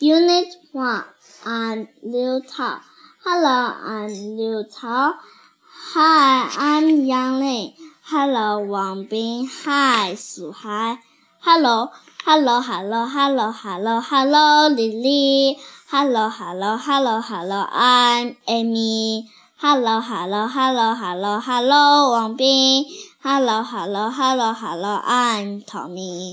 Unit 1 I'm Liu Tao. Hello, I'm Liu Tao. Hi, I'm Yang Ling. Hello, Wang Bing. Hi, Su Hai. Hello, hello, hello, hello, hello, hello, Lily. Hello, hello, hello, hello, I'm Amy. Hello, hello, hello, hello, hello, Wang Bing. Hello, hello, hello, hello, I'm Tommy.